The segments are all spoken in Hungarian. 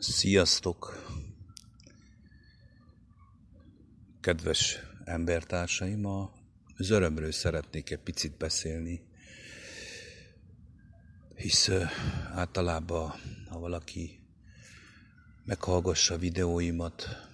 Sziasztok! Kedves embertársaim, az örömről szeretnék egy picit beszélni, hisz általában, ha valaki meghallgassa videóimat,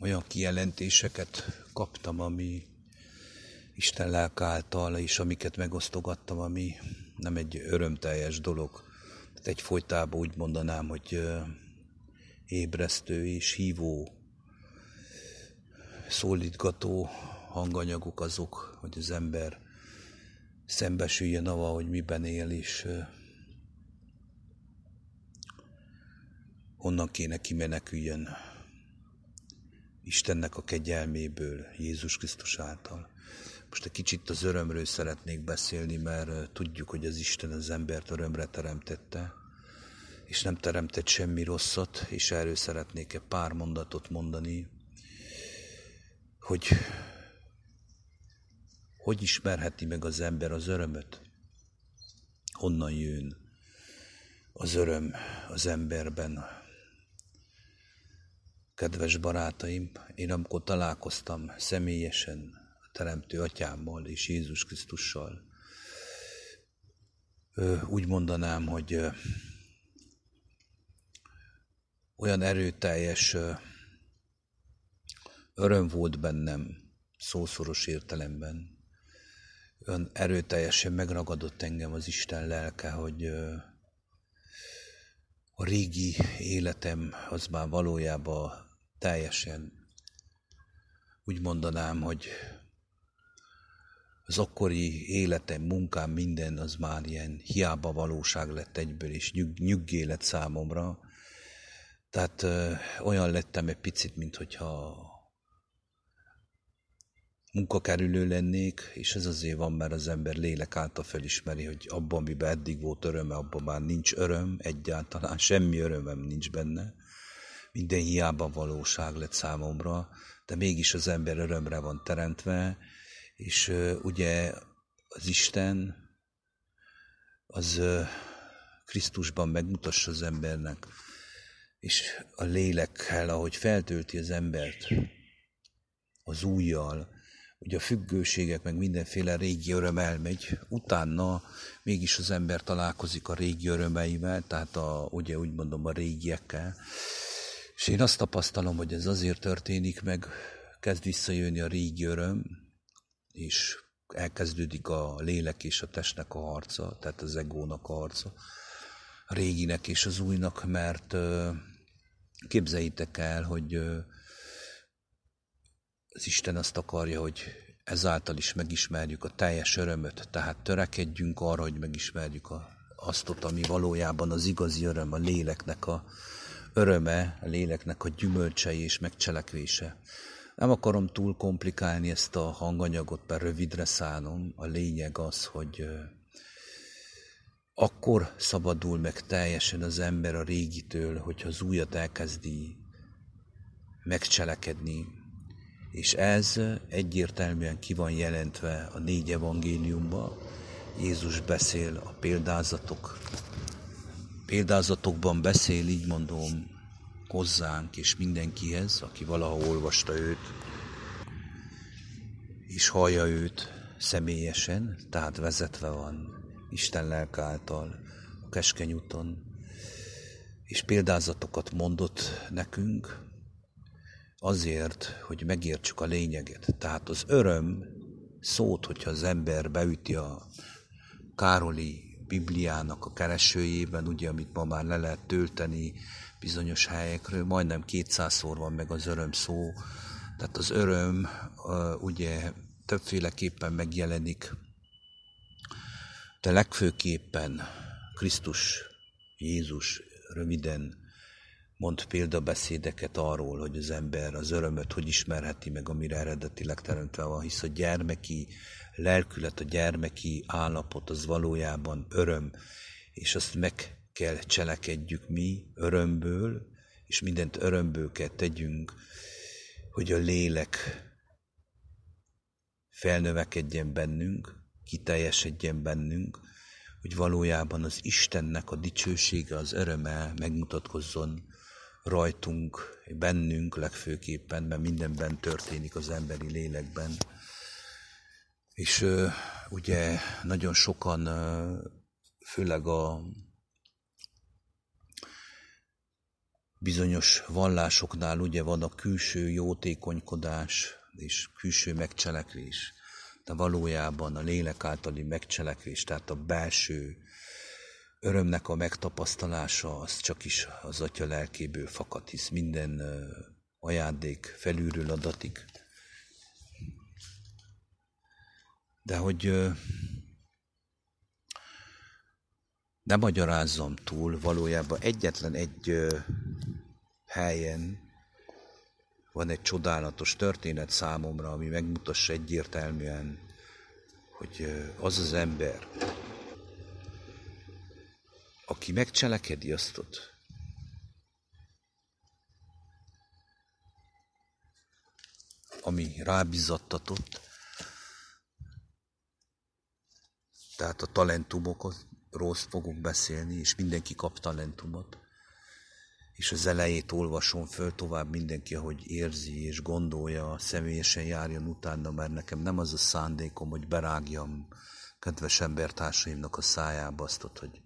olyan kijelentéseket kaptam, ami Isten lelk által, és amiket megosztogattam, ami nem egy örömteljes dolog. Tehát egy folytában úgy mondanám, hogy ébresztő és hívó, szólítgató hanganyagok azok, hogy az ember szembesüljön avval, hogy miben él, és honnan kéne kimeneküljön Istennek a kegyelméből, Jézus Krisztus által. Most egy kicsit az örömről szeretnék beszélni, mert tudjuk, hogy az Isten az embert örömre teremtette, és nem teremtett semmi rosszat, és erről szeretnék egy pár mondatot mondani, hogy hogy ismerheti meg az ember az örömöt? Honnan jön az öröm az emberben? Kedves barátaim, én amikor találkoztam személyesen Teremtő Atyámmal és Jézus Krisztussal. Úgy mondanám, hogy olyan erőteljes öröm volt bennem, szószoros értelemben. Olyan erőteljesen megragadott engem az Isten lelke, hogy a régi életem az már valójában teljesen úgy mondanám, hogy az akkori életem, munkám, minden az már ilyen hiába valóság lett egyből, és nyug, nyuggé lett számomra. Tehát ö, olyan lettem egy picit, mint hogyha munkakerülő lennék, és ez azért van, mert az ember lélek által felismeri, hogy abban, amiben eddig volt öröme, abban már nincs öröm, egyáltalán semmi örömem nincs benne. Minden hiába valóság lett számomra, de mégis az ember örömre van teremtve, és uh, ugye az Isten az uh, Krisztusban megmutassa az embernek, és a lélekkel, ahogy feltölti az embert az újjal, ugye a függőségek, meg mindenféle régi öröm elmegy, utána mégis az ember találkozik a régi örömeivel, tehát a, ugye úgy mondom a régiekkel, és én azt tapasztalom, hogy ez azért történik meg, kezd visszajönni a régi öröm, és elkezdődik a lélek és a testnek a harca, tehát az egónak a harca, a réginek és az újnak, mert képzeljétek el, hogy az Isten azt akarja, hogy ezáltal is megismerjük a teljes örömöt, tehát törekedjünk arra, hogy megismerjük a, azt, ami valójában az igazi öröm, a léleknek a öröme, a léleknek a gyümölcsei és megcselekvése. Nem akarom túl komplikálni ezt a hanganyagot, mert rövidre szállom. A lényeg az, hogy akkor szabadul meg teljesen az ember a régitől, hogyha az újat elkezdi megcselekedni. És ez egyértelműen ki van jelentve a négy evangéliumban. Jézus beszél a példázatok. Példázatokban beszél, így mondom, hozzánk és mindenkihez, aki valaha olvasta őt, és hallja őt személyesen, tehát vezetve van Isten lelk által a keskeny úton, és példázatokat mondott nekünk, azért, hogy megértsük a lényeget. Tehát az öröm szót, hogyha az ember beüti a Károli Bibliának a keresőjében, ugye, amit ma már le lehet tölteni bizonyos helyekről, majdnem kétszázszor van meg az öröm szó, tehát az öröm ugye többféleképpen megjelenik, de legfőképpen Krisztus, Jézus röviden mond példabeszédeket arról, hogy az ember az örömöt hogy ismerheti meg, amire eredetileg teremtve van, hisz a gyermeki lelkület, a gyermeki állapot az valójában öröm, és azt meg kell cselekedjük mi örömből, és mindent örömből kell tegyünk, hogy a lélek felnövekedjen bennünk, kiteljesedjen bennünk, hogy valójában az Istennek a dicsősége, az öröme megmutatkozzon rajtunk, bennünk legfőképpen, mert mindenben történik az emberi lélekben. És ugye nagyon sokan, főleg a bizonyos vallásoknál ugye van a külső jótékonykodás és külső megcselekvés, de valójában a lélek általi megcselekvés, tehát a belső örömnek a megtapasztalása az csak is az atya lelkéből fakad, hisz minden ajándék felülről adatik. De hogy nem magyarázzam túl, valójában egyetlen egy helyen van egy csodálatos történet számomra, ami megmutassa egyértelműen, hogy az az ember, aki megcselekedi azt ami rábizattatott, tehát a talentumokról fogunk beszélni, és mindenki kap talentumot, és az elejét olvasom föl tovább mindenki, ahogy érzi és gondolja, személyesen járjon utána, mert nekem nem az a szándékom, hogy berágjam kedves embertársaimnak a szájába azt, hogy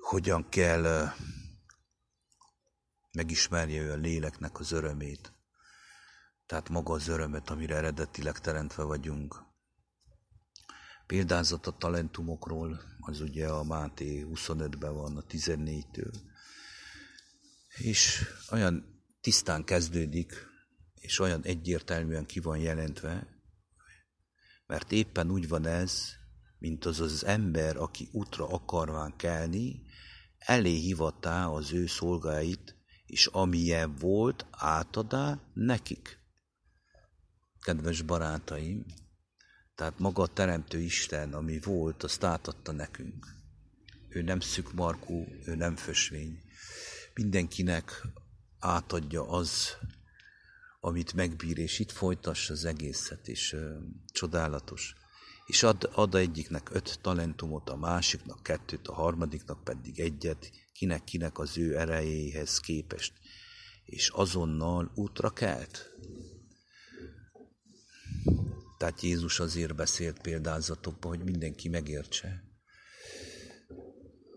hogyan kell megismerje ő a léleknek az örömét. Tehát maga az örömet, amire eredetileg teremtve vagyunk. Példázat a talentumokról, az ugye a Máté 25-ben van, a 14-től. És olyan tisztán kezdődik, és olyan egyértelműen ki van jelentve, mert éppen úgy van ez, mint az az ember, aki útra akarván kelni, elé hivatá az ő szolgáit, és amilyen volt, átadá nekik. Kedves barátaim, tehát maga a Teremtő Isten, ami volt, azt átadta nekünk. Ő nem szükmarkú, ő nem fösvény. Mindenkinek átadja az, amit megbír, és itt folytassa az egészet, és ö, csodálatos és ad, ad egyiknek öt talentumot, a másiknak kettőt, a harmadiknak pedig egyet, kinek-kinek az ő erejéhez képest, és azonnal útra kelt. Tehát Jézus azért beszélt példázatokban, hogy mindenki megértse.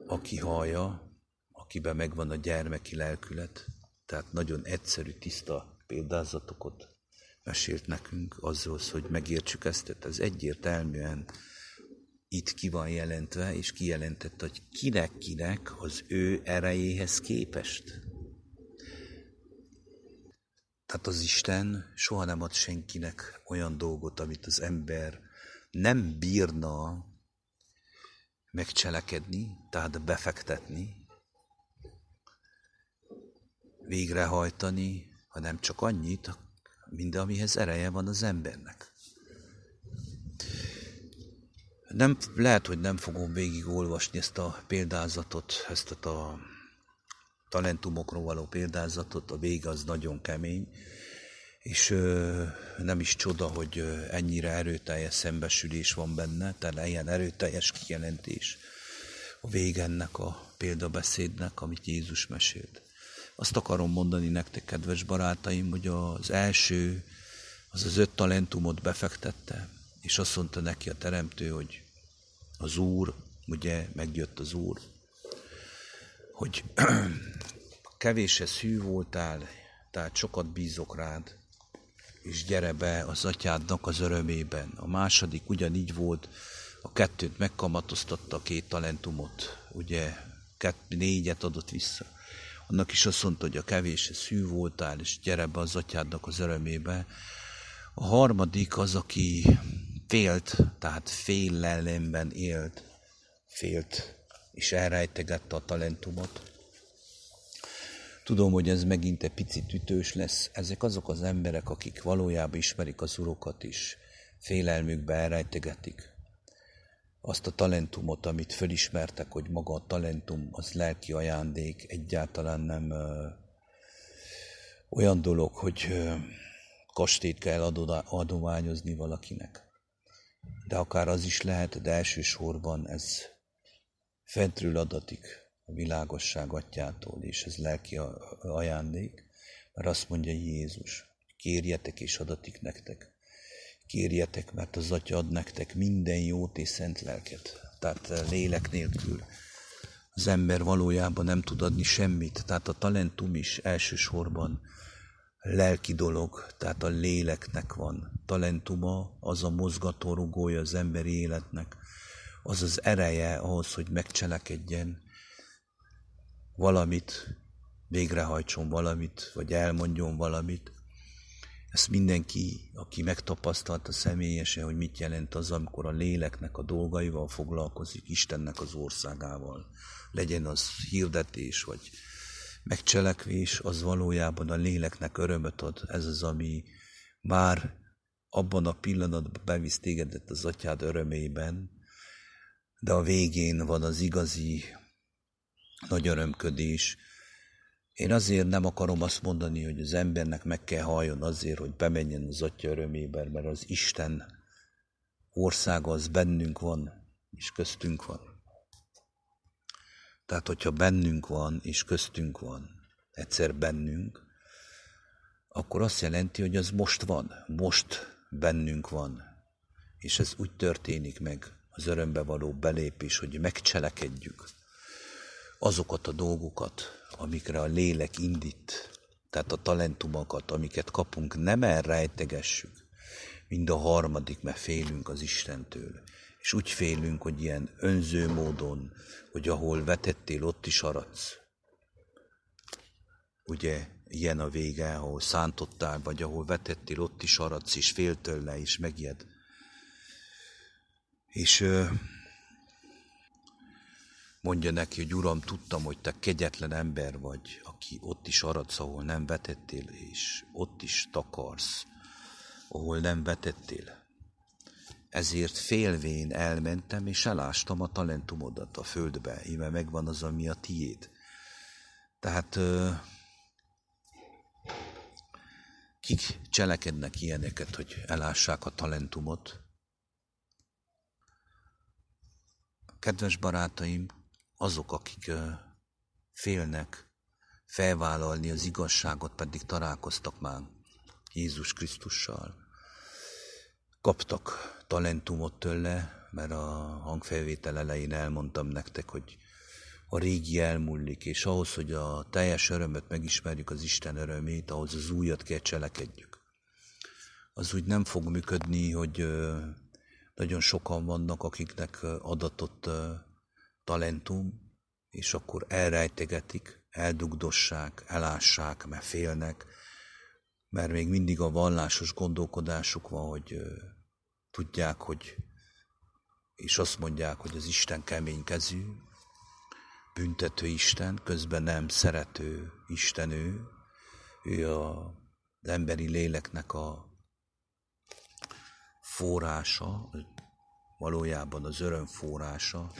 Aki hallja, akiben megvan a gyermeki lelkület, tehát nagyon egyszerű, tiszta példázatokat mesélt nekünk azzal, hogy megértsük ezt, tehát ez egyértelműen itt ki van jelentve, és kijelentett, hogy kinek-kinek az ő erejéhez képest. Tehát az Isten soha nem ad senkinek olyan dolgot, amit az ember nem bírna megcselekedni, tehát befektetni, végrehajtani, hanem csak annyit, mind amihez ereje van az embernek. Nem, lehet, hogy nem fogom végigolvasni ezt a példázatot, ezt a talentumokról való példázatot, a vége az nagyon kemény, és ö, nem is csoda, hogy ennyire erőteljes szembesülés van benne, tehát ilyen erőteljes kijelentés a vége ennek a példabeszédnek, amit Jézus mesélt. Azt akarom mondani nektek, kedves barátaim, hogy az első, az az öt talentumot befektette, és azt mondta neki a teremtő, hogy az Úr, ugye megjött az Úr, hogy kevésre szű voltál, tehát sokat bízok rád, és gyere be az atyádnak az örömében. A második ugyanígy volt, a kettőt megkamatoztatta a két talentumot, ugye kett, négyet adott vissza annak is azt mondta, hogy a kevés szű voltál, és gyere be az atyádnak az örömébe. A harmadik az, aki félt, tehát félelemben élt, félt, és elrejtegette a talentumot. Tudom, hogy ez megint egy picit ütős lesz. Ezek azok az emberek, akik valójában ismerik az urokat is, félelmükbe elrejtegetik azt a talentumot, amit fölismertek, hogy maga a talentum az lelki ajándék, egyáltalán nem ö, olyan dolog, hogy ö, kastét kell adományozni valakinek. De akár az is lehet, de elsősorban ez fentről adatik a világosság atyától, és ez lelki ajándék, mert azt mondja Jézus, kérjetek és adatik nektek. Kérjetek, mert az Atya ad nektek minden jót és szent lelket. Tehát lélek nélkül az ember valójában nem tud adni semmit. Tehát a talentum is elsősorban lelki dolog, tehát a léleknek van. Talentuma az a mozgatórugója az emberi életnek, az az ereje ahhoz, hogy megcselekedjen valamit, végrehajtson valamit, vagy elmondjon valamit. Ezt mindenki, aki megtapasztalta személyesen, hogy mit jelent az, amikor a léleknek a dolgaival foglalkozik, Istennek az országával, legyen az hirdetés, vagy megcselekvés, az valójában a léleknek örömöt ad. Ez az, ami már abban a pillanatban bevisz tégedet az atyád örömében, de a végén van az igazi nagy örömködés. Én azért nem akarom azt mondani, hogy az embernek meg kell halljon azért, hogy bemenjen az atya örömében, mert az Isten országa az bennünk van, és köztünk van. Tehát, hogyha bennünk van, és köztünk van, egyszer bennünk, akkor azt jelenti, hogy az most van, most bennünk van. És ez úgy történik meg, az örömbe való belépés, hogy megcselekedjük azokat a dolgokat, amikre a lélek indít, tehát a talentumokat, amiket kapunk, nem elrejtegessük, mind a harmadik, mert félünk az Istentől. És úgy félünk, hogy ilyen önző módon, hogy ahol vetettél, ott is aradsz. Ugye ilyen a vége, ahol szántottál, vagy ahol vetettél, ott is aradsz, és fél tőle, és megijed. És mondja neki, hogy Uram, tudtam, hogy te kegyetlen ember vagy, aki ott is aradsz, ahol nem vetettél, és ott is takarsz, ahol nem vetettél. Ezért félvén elmentem, és elástam a talentumodat a földbe, íme megvan az, ami a tiéd. Tehát kik cselekednek ilyeneket, hogy elássák a talentumot? Kedves barátaim, azok, akik félnek felvállalni az igazságot, pedig találkoztak már Jézus Krisztussal. Kaptak talentumot tőle, mert a hangfelvétel elején elmondtam nektek, hogy a régi elmúlik, és ahhoz, hogy a teljes örömöt megismerjük, az Isten örömét, ahhoz az újat kell cselekedjük. Az úgy nem fog működni, hogy nagyon sokan vannak, akiknek adatott talentum, és akkor elrejtegetik, eldugdossák, elássák, mert félnek, mert még mindig a vallásos gondolkodásuk van, hogy tudják, hogy és azt mondják, hogy az Isten kemény kezű, büntető Isten, közben nem szerető Isten ő, ő a, az emberi léleknek a forrása, valójában az öröm forrása,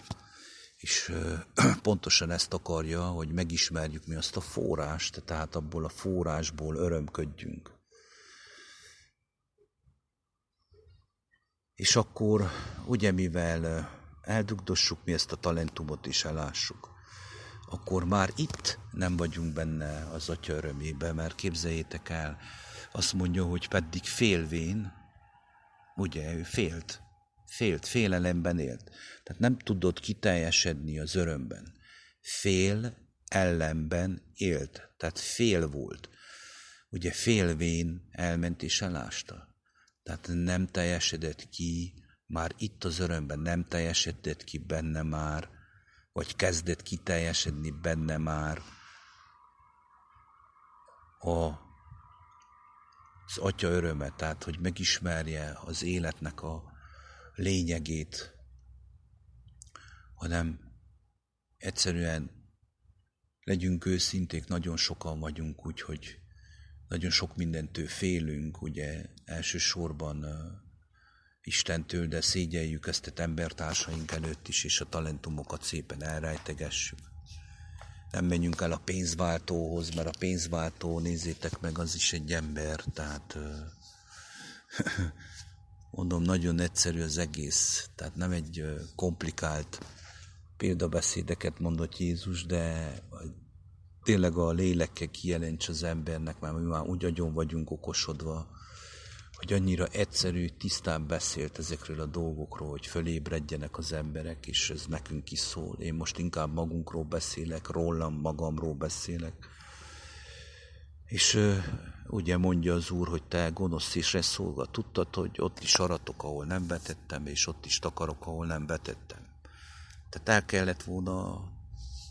és pontosan ezt akarja, hogy megismerjük mi azt a forrást, tehát abból a forrásból örömködjünk. És akkor, ugye mivel eldugdossuk mi ezt a talentumot és elássuk, akkor már itt nem vagyunk benne az atya örömébe, mert képzeljétek el, azt mondja, hogy pedig félvén, ugye ő félt, félt, félelemben élt. Tehát nem tudott kiteljesedni az örömben. Fél ellenben élt, tehát fél volt. Ugye félvén elment és elásta. Tehát nem teljesedett ki, már itt az örömben nem teljesedett ki benne már, vagy kezdett kiteljesedni benne már a, az atya öröme, tehát hogy megismerje az életnek a lényegét, hanem egyszerűen legyünk őszinték, nagyon sokan vagyunk, úgyhogy nagyon sok mindentől félünk, ugye elsősorban uh, Istentől, de szégyeljük ezt a embertársaink előtt is, és a talentumokat szépen elrejtegessük. Nem menjünk el a pénzváltóhoz, mert a pénzváltó, nézzétek meg, az is egy ember, tehát Mondom, nagyon egyszerű az egész, tehát nem egy komplikált példabeszédeket mondott Jézus, de tényleg a lélekkel kijelents az embernek, mert mi már úgy agyon vagyunk okosodva, hogy annyira egyszerű, tisztán beszélt ezekről a dolgokról, hogy fölébredjenek az emberek, és ez nekünk is szól. Én most inkább magunkról beszélek, rólam, magamról beszélek. És ugye mondja az Úr, hogy te gonosz és szolga, tudtad, hogy ott is aratok, ahol nem betettem, és ott is takarok, ahol nem betettem. Tehát el kellett volna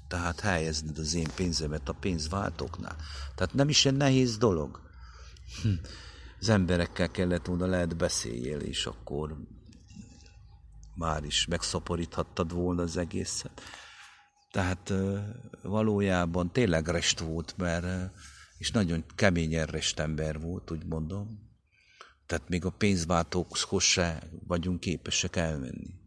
tehát helyezned az én pénzemet a pénzváltóknál. Tehát nem is egy nehéz dolog. Hm az emberekkel kellett volna lehet beszéljél, és akkor már is megszaporíthattad volna az egészet. Tehát valójában tényleg rest volt, mert és nagyon keményen rest ember volt, úgy mondom. Tehát még a pénzváltókhoz se vagyunk képesek elmenni.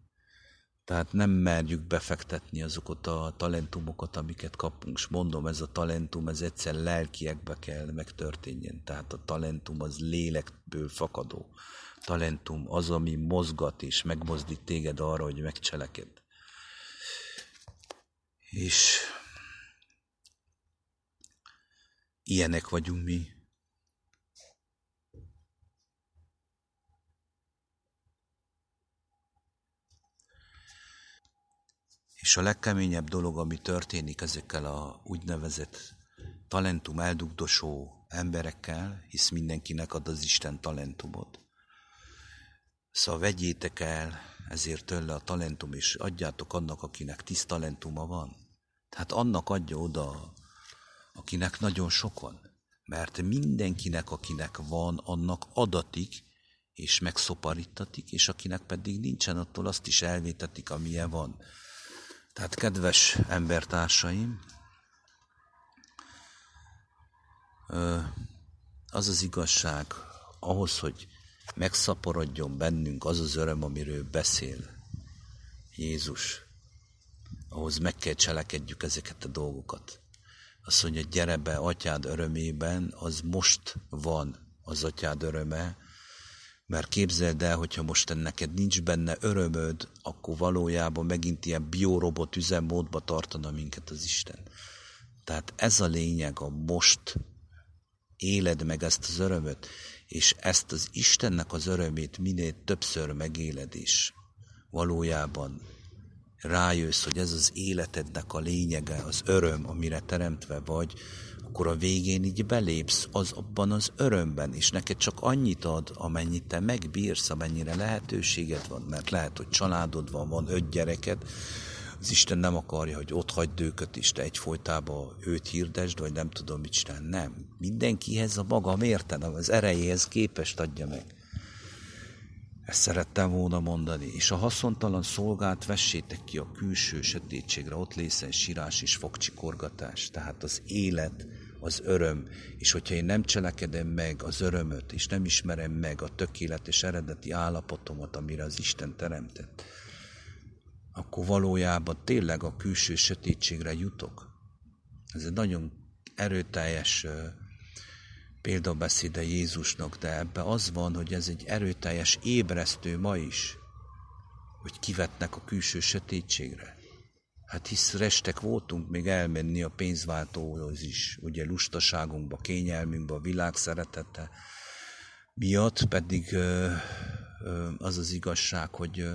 Tehát nem merjük befektetni azokat a talentumokat, amiket kapunk. És mondom, ez a talentum, ez egyszer lelkiekbe kell megtörténjen. Tehát a talentum az lélekből fakadó. Talentum az, ami mozgat és megmozdít téged arra, hogy megcseleked. És ilyenek vagyunk mi, És a legkeményebb dolog, ami történik ezekkel a úgynevezett talentum eldugdosó emberekkel, hisz mindenkinek ad az Isten talentumot. Szóval vegyétek el ezért tőle a talentum, és adjátok annak, akinek tíz talentuma van. Tehát annak adja oda, akinek nagyon sok. Mert mindenkinek, akinek van, annak adatik, és megszoparítatik, és akinek pedig nincsen, attól azt is elvétetik, amilyen van. Tehát kedves embertársaim, az az igazság, ahhoz, hogy megszaporodjon bennünk az az öröm, amiről beszél Jézus, ahhoz meg kell cselekedjük ezeket a dolgokat. Azt mondja, gyere be atyád örömében, az most van az atyád öröme, mert képzeld el, hogyha most neked nincs benne örömöd, akkor valójában megint ilyen biorobot üzemmódba tartana minket az Isten. Tehát ez a lényeg, a most éled meg ezt az örömöt, és ezt az Istennek az örömét minél többször megéled is. Valójában rájössz, hogy ez az életednek a lényege, az öröm, amire teremtve vagy, akkor a végén így belépsz az abban az örömben, és neked csak annyit ad, amennyit te megbírsz, amennyire lehetőséged van, mert lehet, hogy családod van, van öt gyereked, az Isten nem akarja, hogy ott hagyd őket is, te egyfolytában őt hirdesd, vagy nem tudom mit csinál. Nem. Mindenkihez a maga mérten, az erejéhez képest adja meg. Ezt szerettem volna mondani. És a haszontalan szolgát vessétek ki a külső sötétségre, ott lészen sírás és fogcsikorgatás. Tehát az élet, az öröm. És hogyha én nem cselekedem meg az örömöt, és nem ismerem meg a tökéletes eredeti állapotomat, amire az Isten teremtett, akkor valójában tényleg a külső sötétségre jutok. Ez egy nagyon erőteljes példabeszéde Jézusnak, de ebbe az van, hogy ez egy erőteljes ébresztő ma is, hogy kivetnek a külső sötétségre. Hát hisz restek voltunk még elmenni a pénzváltóhoz is, ugye lustaságunkba, kényelmünkbe, a világ szeretete miatt, pedig az az igazság, hogy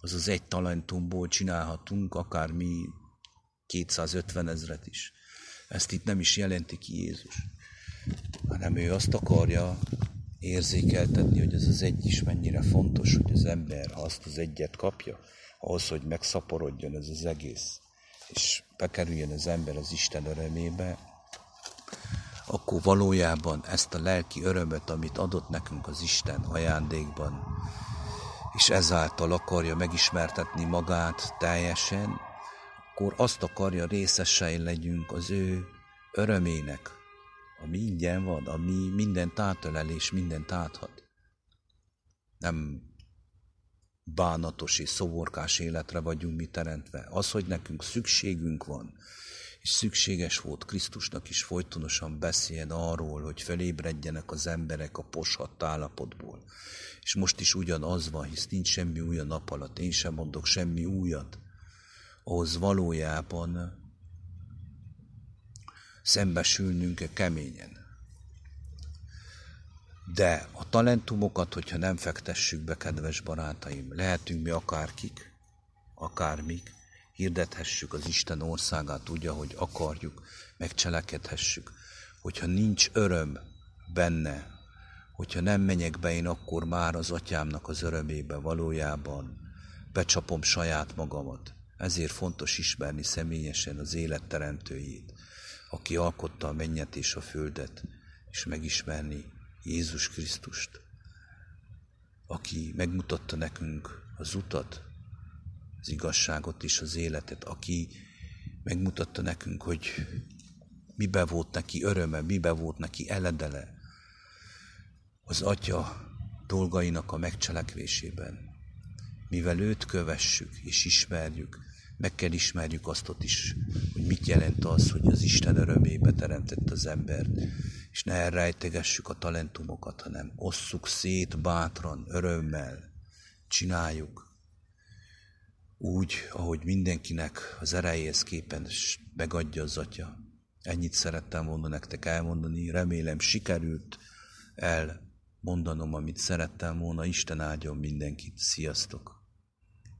az az egy talentumból csinálhatunk akár mi 250 ezret is. Ezt itt nem is jelenti ki Jézus hanem ő azt akarja érzékeltetni, hogy ez az egy is mennyire fontos, hogy az ember, ha azt az egyet kapja, ahhoz, hogy megszaporodjon ez az egész, és bekerüljön az ember az Isten örömébe, akkor valójában ezt a lelki örömöt, amit adott nekünk az Isten ajándékban, és ezáltal akarja megismertetni magát teljesen, akkor azt akarja részesei legyünk az ő örömének, ami ingyen van, ami mindent átölel és mindent áthat. Nem bánatos és szoborkás életre vagyunk mi teremtve. Az, hogy nekünk szükségünk van, és szükséges volt Krisztusnak is folytonosan beszéljen arról, hogy felébredjenek az emberek a poshatt állapotból. És most is ugyanaz van, hisz nincs semmi új a nap alatt, én sem mondok semmi újat. ahhoz valójában szembesülnünk keményen. De a talentumokat, hogyha nem fektessük be, kedves barátaim, lehetünk mi akárkik, akármik, hirdethessük az Isten országát úgy, ahogy akarjuk, megcselekedhessük. Hogyha nincs öröm benne, hogyha nem menjek be én akkor már az atyámnak az örömébe valójában, becsapom saját magamat. Ezért fontos ismerni személyesen az élet teremtőjét, aki alkotta a mennyet és a földet, és megismerni Jézus Krisztust, aki megmutatta nekünk az utat, az igazságot és az életet, aki megmutatta nekünk, hogy mibe volt neki öröme, mibe volt neki eledele az Atya dolgainak a megcselekvésében. Mivel őt kövessük és ismerjük, meg kell ismerjük azt ott is, hogy mit jelent az, hogy az Isten örömébe teremtett az embert, és ne elrejtegessük a talentumokat, hanem osszuk szét bátran, örömmel, csináljuk, úgy, ahogy mindenkinek az erejéhez képen megadja az Atya. Ennyit szerettem volna nektek elmondani, remélem sikerült el mondanom, amit szerettem volna. Isten áldjon mindenkit. Sziasztok!